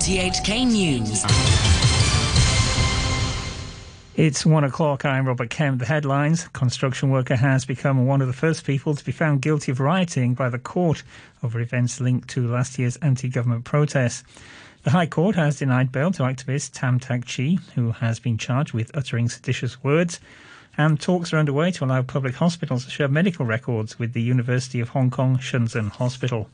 RTHK News. It's one o'clock. I'm Robert Kemp. The headlines Construction worker has become one of the first people to be found guilty of rioting by the court over events linked to last year's anti government protests. The High Court has denied bail to activist Tam Tak Chi, who has been charged with uttering seditious words. And talks are underway to allow public hospitals to share medical records with the University of Hong Kong Shenzhen Hospital.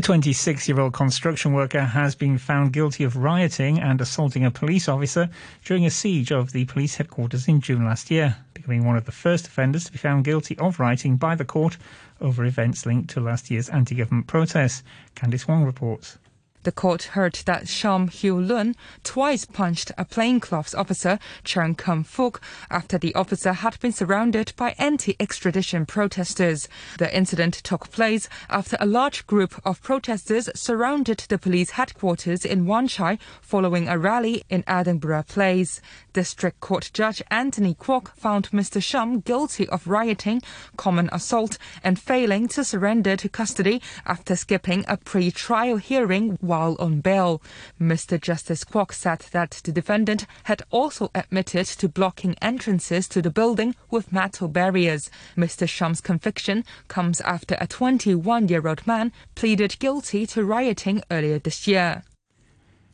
A 26 year old construction worker has been found guilty of rioting and assaulting a police officer during a siege of the police headquarters in June last year, becoming one of the first offenders to be found guilty of rioting by the court over events linked to last year's anti government protests. Candice Wong reports. The court heard that Sham Hiu Lun twice punched a plainclothes officer, Chen Kum Fuk, after the officer had been surrounded by anti-extradition protesters. The incident took place after a large group of protesters surrounded the police headquarters in Wan Chai following a rally in Edinburgh Place. District Court Judge Anthony Kwok found Mr. Sham guilty of rioting, common assault, and failing to surrender to custody after skipping a pre-trial hearing while on bail. Mr. Justice Kwok said that the defendant had also admitted to blocking entrances to the building with metal barriers. Mr. Shum's conviction comes after a 21 year old man pleaded guilty to rioting earlier this year.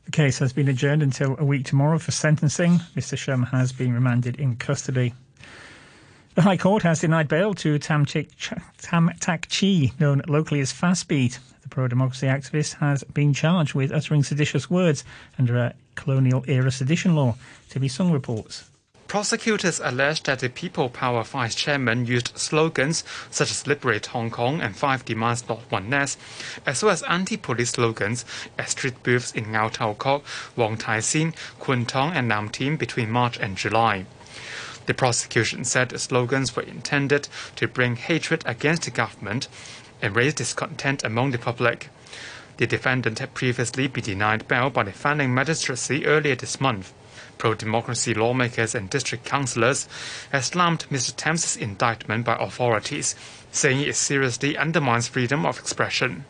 The case has been adjourned until a week tomorrow for sentencing. Mr. Shum has been remanded in custody. The High Court has denied bail to Tam, Tam Tak Chi, known locally as Fastbeat. The pro democracy activist has been charged with uttering seditious words under a colonial era sedition law. TV Sung reports. Prosecutors allege that the People Power vice chairman used slogans such as Liberate Hong Kong and Five Demands Not One Nest, as well as anti police slogans at street booths in Ngau Tau Kok, Wong Tai Sin, Kwun Tong, and Lam Tin between March and July. The prosecution said the slogans were intended to bring hatred against the government and raise discontent among the public. The defendant had previously been denied bail by the Fanling Magistracy earlier this month. Pro democracy lawmakers and district councillors have slammed Mr. Tam's indictment by authorities, saying it seriously undermines freedom of expression.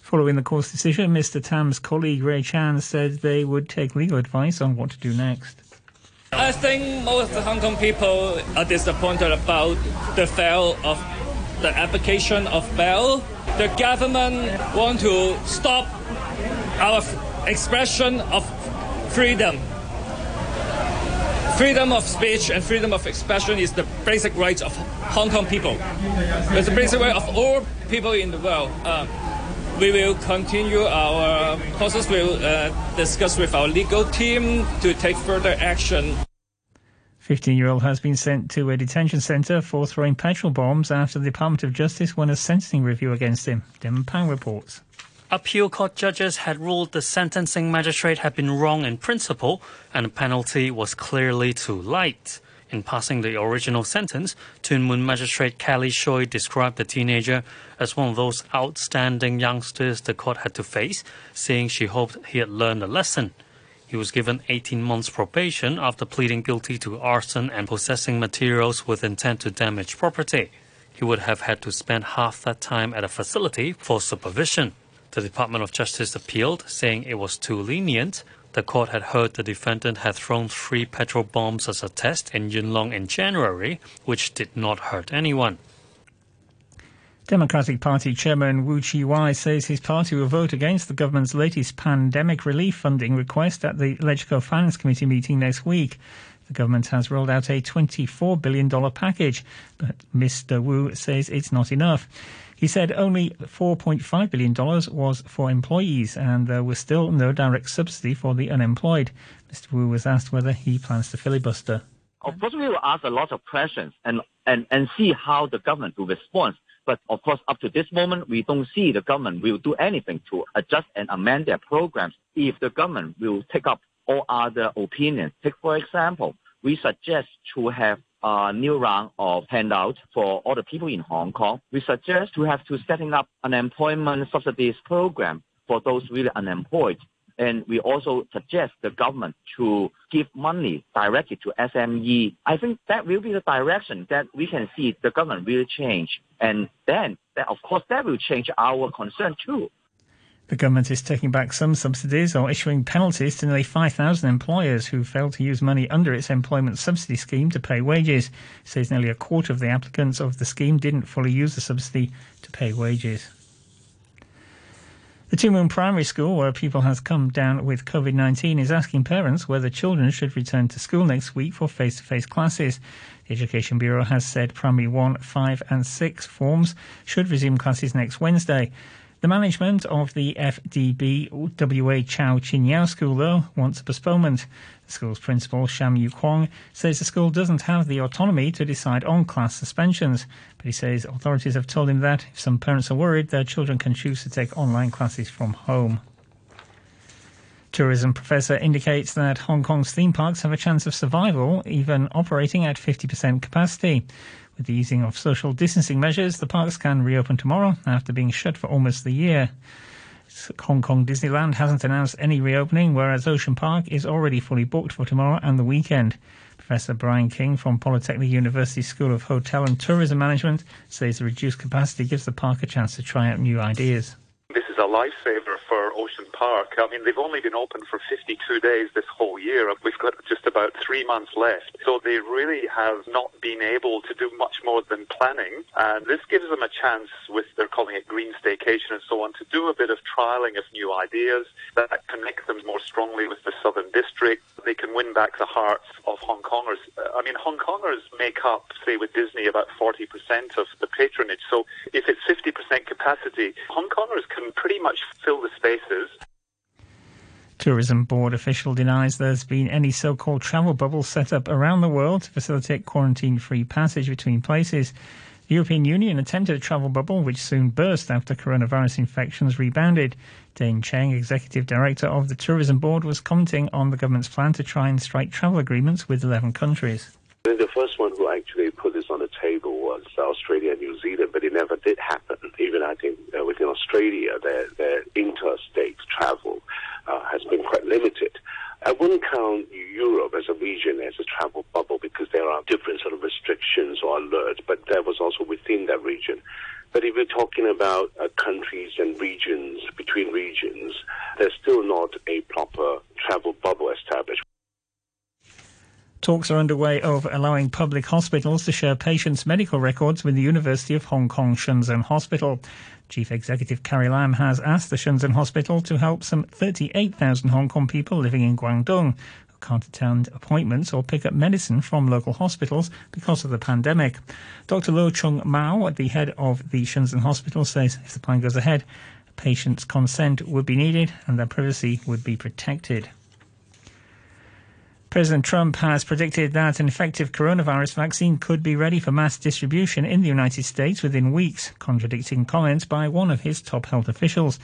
Following the court's decision, Mr. Tam's colleague Ray Chan said they would take legal advice on what to do next. I think most of the Hong Kong people are disappointed about the fail of the application of bail. The government want to stop our expression of freedom. Freedom of speech and freedom of expression is the basic rights of Hong Kong people. It's the basic right of all people in the world. Uh, we will continue our process. We'll uh, discuss with our legal team to take further action. 15 year old has been sent to a detention centre for throwing petrol bombs after the Department of Justice won a sentencing review against him. Dem Pang reports. Appeal court judges had ruled the sentencing magistrate had been wrong in principle and the penalty was clearly too light. In passing the original sentence, Tuen Mun magistrate Kelly Choi described the teenager as one of those outstanding youngsters the court had to face, saying she hoped he had learned a lesson. He was given 18 months probation after pleading guilty to arson and possessing materials with intent to damage property. He would have had to spend half that time at a facility for supervision. The Department of Justice appealed, saying it was too lenient. The court had heard the defendant had thrown three petrol bombs as a test in Yuen Long in January, which did not hurt anyone. Democratic Party Chairman Wu Chi-wai says his party will vote against the government's latest pandemic relief funding request at the Legislative Finance Committee meeting next week. The government has rolled out a $24 billion package, but Mr. Wu says it's not enough. He said only $4.5 billion was for employees and there was still no direct subsidy for the unemployed. Mr. Wu was asked whether he plans to filibuster. Of course, we will ask a lot of questions and, and, and see how the government will respond but of course, up to this moment, we don't see the government will do anything to adjust and amend their programs if the government will take up all other opinions. Take, for example, we suggest to have a new round of handout for all the people in Hong Kong. We suggest to have to setting up an employment subsidies program for those really unemployed. And we also suggest the government to give money directly to SME. I think that will be the direction that we can see the government will change. And then, that, of course, that will change our concern too. The government is taking back some subsidies or issuing penalties to nearly 5,000 employers who failed to use money under its employment subsidy scheme to pay wages. It says nearly a quarter of the applicants of the scheme didn't fully use the subsidy to pay wages. The Tuen Mun Primary School, where people has come down with COVID 19, is asking parents whether children should return to school next week for face to face classes. The Education Bureau has said primary 1, 5, and 6 forms should resume classes next Wednesday. The management of the FDB WA Chow Chin Yao School, though, wants a postponement. The school's principal, Sham Yu Kwong, says the school doesn't have the autonomy to decide on class suspensions, but he says authorities have told him that if some parents are worried, their children can choose to take online classes from home. Tourism professor indicates that Hong Kong's theme parks have a chance of survival, even operating at 50% capacity. With the easing of social distancing measures, the parks can reopen tomorrow after being shut for almost a year. Hong Kong Disneyland hasn't announced any reopening, whereas Ocean Park is already fully booked for tomorrow and the weekend. Professor Brian King from Polytechnic University School of Hotel and Tourism Management says the reduced capacity gives the park a chance to try out new ideas. A lifesaver for Ocean Park. I mean, they've only been open for 52 days this whole year. We've got just about three months left. So they really have not been able to do much more than planning. And this gives them a chance with, they're calling it green staycation and so on, to do a bit of trialing of new ideas that connect them more strongly with the Southern District. They can win back the hearts of Hong Kongers. I mean, Hong Kongers make up, say, with Disney, about 40% of the patronage. So if it's 50% capacity, Hong Kongers can pretty much fill the spaces. Tourism Board official denies there's been any so-called travel bubble set up around the world to facilitate quarantine-free passage between places. The European Union attempted a travel bubble, which soon burst after coronavirus infections rebounded. Dane Cheng, executive director of the Tourism Board, was commenting on the government's plan to try and strike travel agreements with 11 countries. The first one who actually put this on the table was Australia and New Zealand, but it never did happen. Even I think uh, within Australia, their, their interstate travel uh, has been quite limited. I wouldn't count Europe as a region as a travel bubble because there are different sort of restrictions or alerts, but that was also within that region. But if we're talking about uh, countries and regions, between regions, there's still not a proper travel bubble established. Talks are underway of allowing public hospitals to share patients' medical records with the University of Hong Kong Shenzhen Hospital. Chief Executive Carrie Lam has asked the Shenzhen Hospital to help some 38,000 Hong Kong people living in Guangdong who can't attend appointments or pick up medicine from local hospitals because of the pandemic. Dr. Lo Chung Mau, the head of the Shenzhen Hospital, says if the plan goes ahead, patients' consent would be needed and their privacy would be protected. President Trump has predicted that an effective coronavirus vaccine could be ready for mass distribution in the United States within weeks, contradicting comments by one of his top health officials.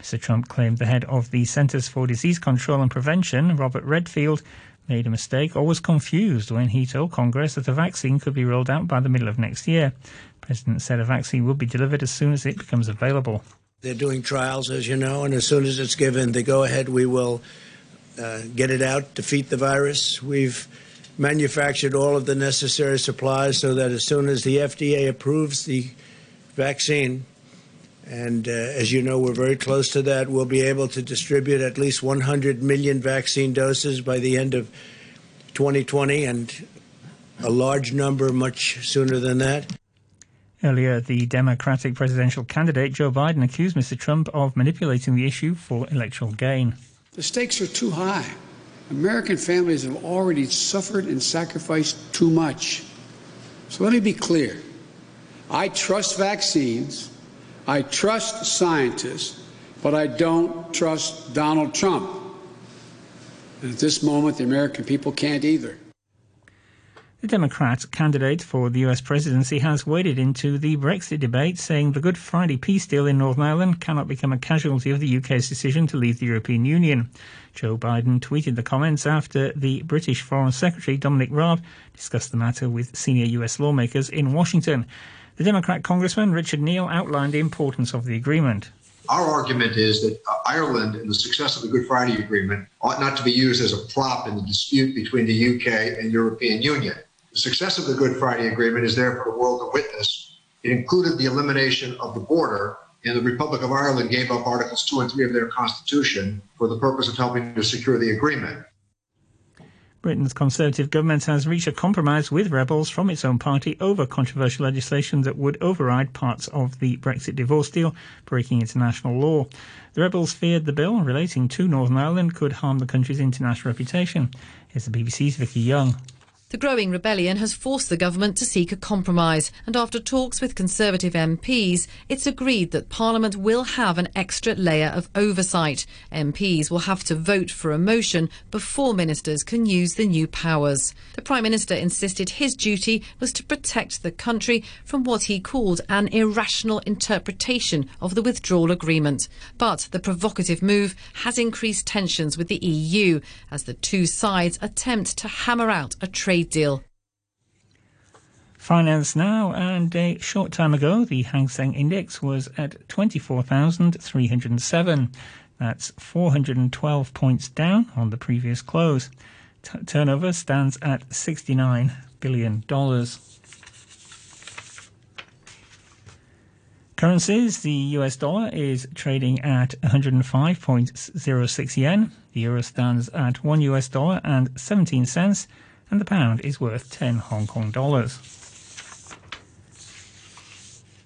Mr. Trump claimed the head of the Centers for Disease Control and Prevention, Robert Redfield, made a mistake or was confused when he told Congress that a vaccine could be rolled out by the middle of next year. The president said a vaccine will be delivered as soon as it becomes available. They're doing trials, as you know, and as soon as it's given the go ahead, we will uh, get it out, defeat the virus. We've manufactured all of the necessary supplies so that as soon as the FDA approves the vaccine, and uh, as you know, we're very close to that, we'll be able to distribute at least 100 million vaccine doses by the end of 2020 and a large number much sooner than that. Earlier, the Democratic presidential candidate Joe Biden accused Mr. Trump of manipulating the issue for electoral gain. The stakes are too high. American families have already suffered and sacrificed too much. So let me be clear. I trust vaccines. I trust scientists, but I don't trust Donald Trump. And at this moment, the American people can't either. The Democrat candidate for the US presidency has waded into the Brexit debate, saying the Good Friday peace deal in Northern Ireland cannot become a casualty of the UK's decision to leave the European Union. Joe Biden tweeted the comments after the British Foreign Secretary Dominic Raab discussed the matter with senior US lawmakers in Washington. The Democrat Congressman Richard Neal outlined the importance of the agreement. Our argument is that uh, Ireland and the success of the Good Friday Agreement ought not to be used as a prop in the dispute between the UK and European Union. The success of the Good Friday Agreement is there for the world to witness. It included the elimination of the border and the Republic of Ireland gave up Articles 2 and 3 of their constitution for the purpose of helping to secure the agreement. Britain's Conservative government has reached a compromise with rebels from its own party over controversial legislation that would override parts of the Brexit divorce deal, breaking international law. The rebels feared the bill relating to Northern Ireland could harm the country's international reputation. Here's the BBC's Vicky Young. The growing rebellion has forced the government to seek a compromise, and after talks with Conservative MPs, it's agreed that Parliament will have an extra layer of oversight. MPs will have to vote for a motion before ministers can use the new powers. The Prime Minister insisted his duty was to protect the country from what he called an irrational interpretation of the withdrawal agreement. But the provocative move has increased tensions with the EU as the two sides attempt to hammer out a trade deal. Finance now, and a short time ago, the Hang Seng Index was at 24,307. That's 412 points down on the previous close. T- turnover stands at $69 billion. Currencies, the US dollar is trading at 105.06 yen. The euro stands at 1 US dollar and 17 cents and the pound is worth 10 Hong Kong dollars.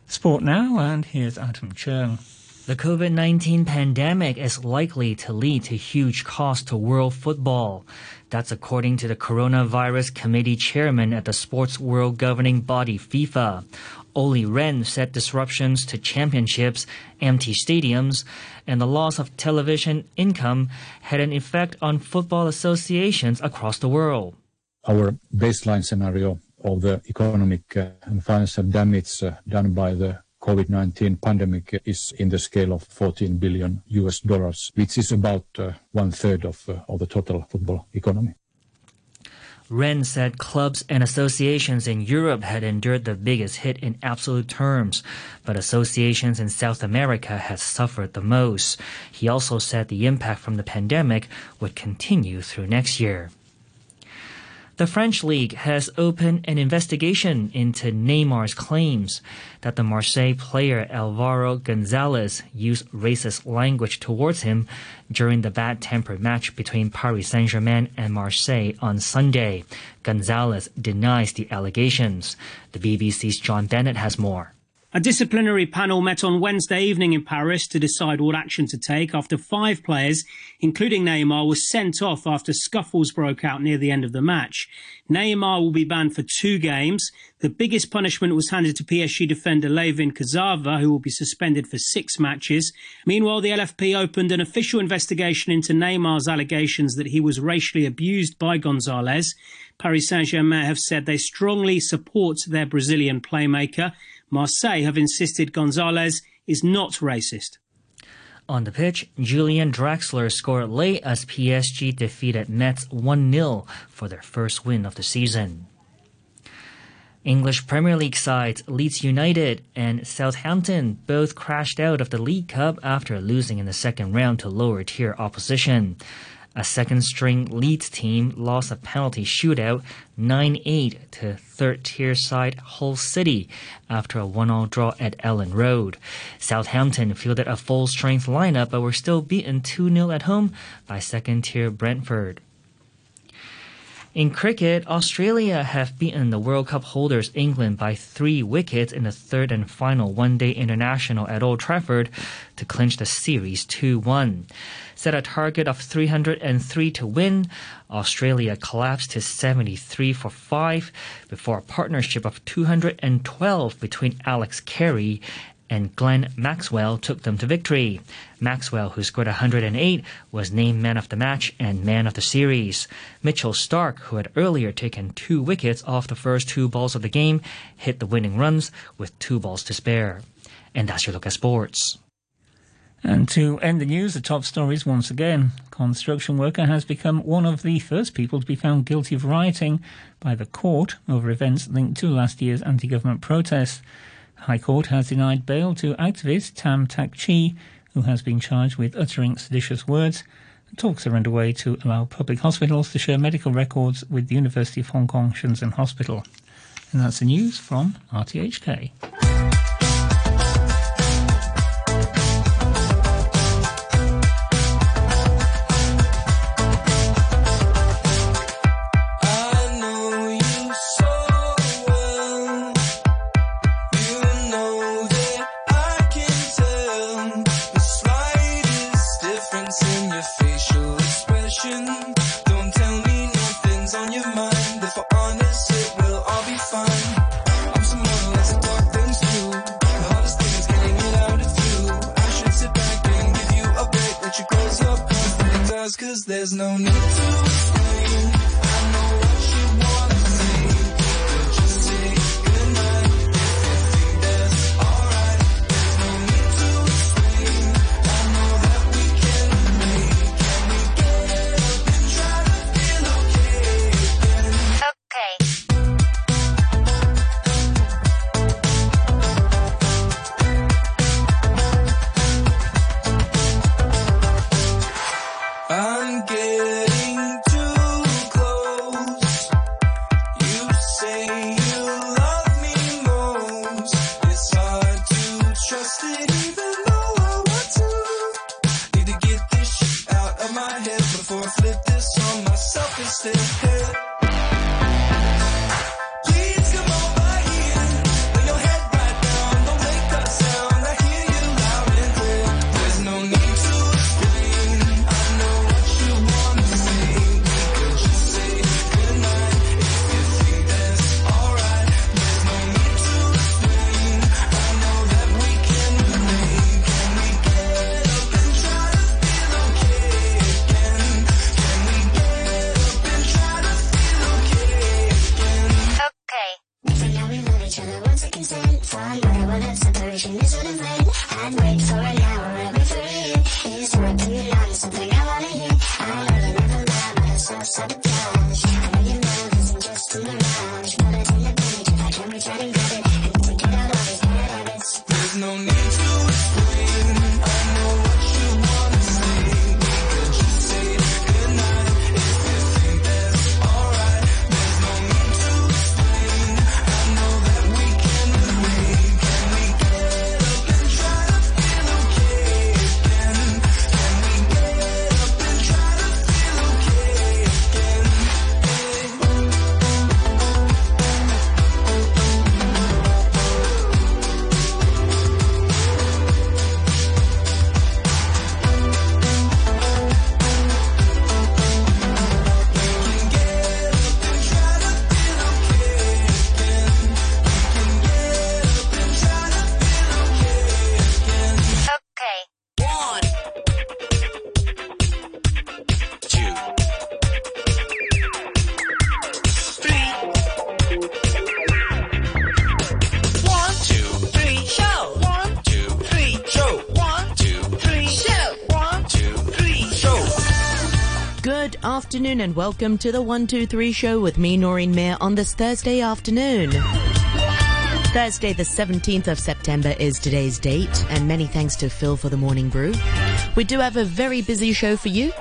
Sport now, and here's Adam Chung. The COVID 19 pandemic is likely to lead to huge costs to world football. That's according to the Coronavirus Committee chairman at the sports world governing body FIFA. Olli Rehn said disruptions to championships, empty stadiums, and the loss of television income had an effect on football associations across the world our baseline scenario of the economic uh, and financial damage uh, done by the COVID-19 pandemic is in the scale of 14 billion US dollars, which is about uh, one third of, of the total football economy. Rehn said clubs and associations in Europe had endured the biggest hit in absolute terms, but associations in South America had suffered the most. He also said the impact from the pandemic would continue through next year. The French league has opened an investigation into Neymar's claims that the Marseille player Alvaro Gonzalez used racist language towards him during the bad-tempered match between Paris Saint-Germain and Marseille on Sunday. Gonzalez denies the allegations. The BBC's John Bennett has more. A disciplinary panel met on Wednesday evening in Paris to decide what action to take after five players, including Neymar, were sent off after scuffles broke out near the end of the match. Neymar will be banned for two games. The biggest punishment was handed to PSG defender Layvin Kurzawa, who will be suspended for six matches. Meanwhile, the LFP opened an official investigation into Neymar's allegations that he was racially abused by Gonzalez. Paris Saint-Germain have said they strongly support their Brazilian playmaker. Marseille have insisted Gonzalez is not racist. On the pitch, Julian Draxler scored late as PSG defeated Metz 1 0 for their first win of the season. English Premier League sides Leeds United and Southampton both crashed out of the League Cup after losing in the second round to lower tier opposition. A second string Leeds team lost a penalty shootout 9 8 to third tier side Hull City after a 1 all draw at Elland Road. Southampton fielded a full strength lineup but were still beaten 2 0 at home by second tier Brentford. In cricket, Australia have beaten the World Cup holders England by three wickets in the third and final one-day international at Old Trafford to clinch the series 2-1. Set a target of 303 to win, Australia collapsed to 73 for 5 before a partnership of 212 between Alex Carey and Glenn Maxwell took them to victory. Maxwell, who scored 108, was named man of the match and man of the series. Mitchell Starc, who had earlier taken two wickets off the first two balls of the game, hit the winning runs with two balls to spare. And that's your look at sports. And to end the news, the top stories once again. Construction worker has become one of the first people to be found guilty of rioting by the court over events linked to last year's anti-government protests. High Court has denied bail to activist Tam Tak Chi, who has been charged with uttering seditious words. Talks are underway to allow public hospitals to share medical records with the University of Hong Kong Shenzhen Hospital. And that's the news from RTHK. Afternoon and welcome to the 123 show with me, Noreen Mayer, on this Thursday afternoon. Thursday, the 17th of September is today's date, and many thanks to Phil for the morning brew. We do have a very busy show for you.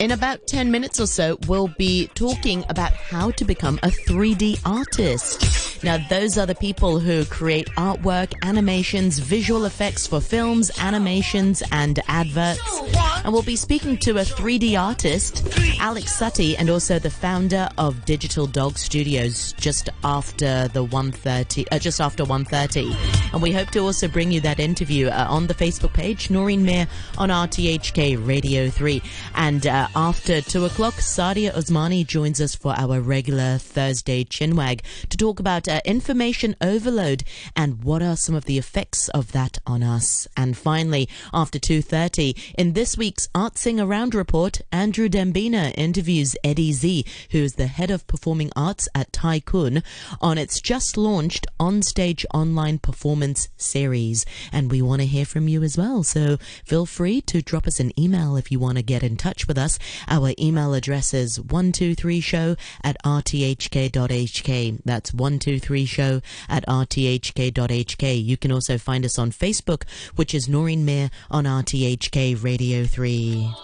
In about 10 minutes or so, we'll be talking about how to become a 3D artist. Now, those are the people who create artwork, animations, visual effects for films, animations, and adverts. And we'll be speaking to a 3D artist, Alex Sutty, and also the founder of Digital Dog Studios just after the 1.30, uh, just after 1.30. And we hope to also bring you that interview uh, on the Facebook page, Noreen Mayer on RTHK Radio 3. And uh, after 2 o'clock, Sadia Osmani joins us for our regular Thursday chinwag to talk about uh, information overload and what are some of the effects of that on us. And finally, after 2.30, in this week's Art Sing Around report, Andrew Dembina interviews Eddie Z, who is the head of performing arts at Tai Kwun, on its just launched on-stage online performance series. And we want to hear from you as well. So feel free to drop us an email if you want to get in touch with us. Our email address is 123show at rthk.hk. That's 123show at rthk.hk. You can also find us on Facebook, which is Noreen Mayer on RTHK Radio 3.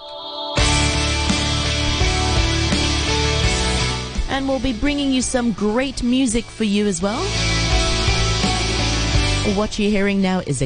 And we'll be bringing you some great music for you as well. What you're hearing now is